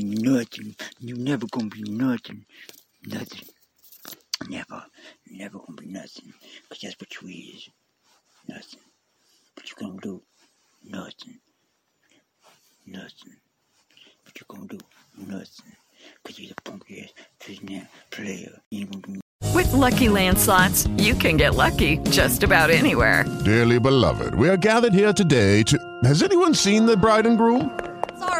Be nothing. You never gonna be nothing. Nothing. Never. Never gonna be nothing. Cause that's what you is. Nothing. What you gonna do? Nothing. Nothing. What you gonna do? Nothing. Cause you're a punk ass prisoner player. You ain't gonna do With Lucky Land slots, you can get lucky just about anywhere. Dearly beloved, we are gathered here today to. Has anyone seen the bride and groom?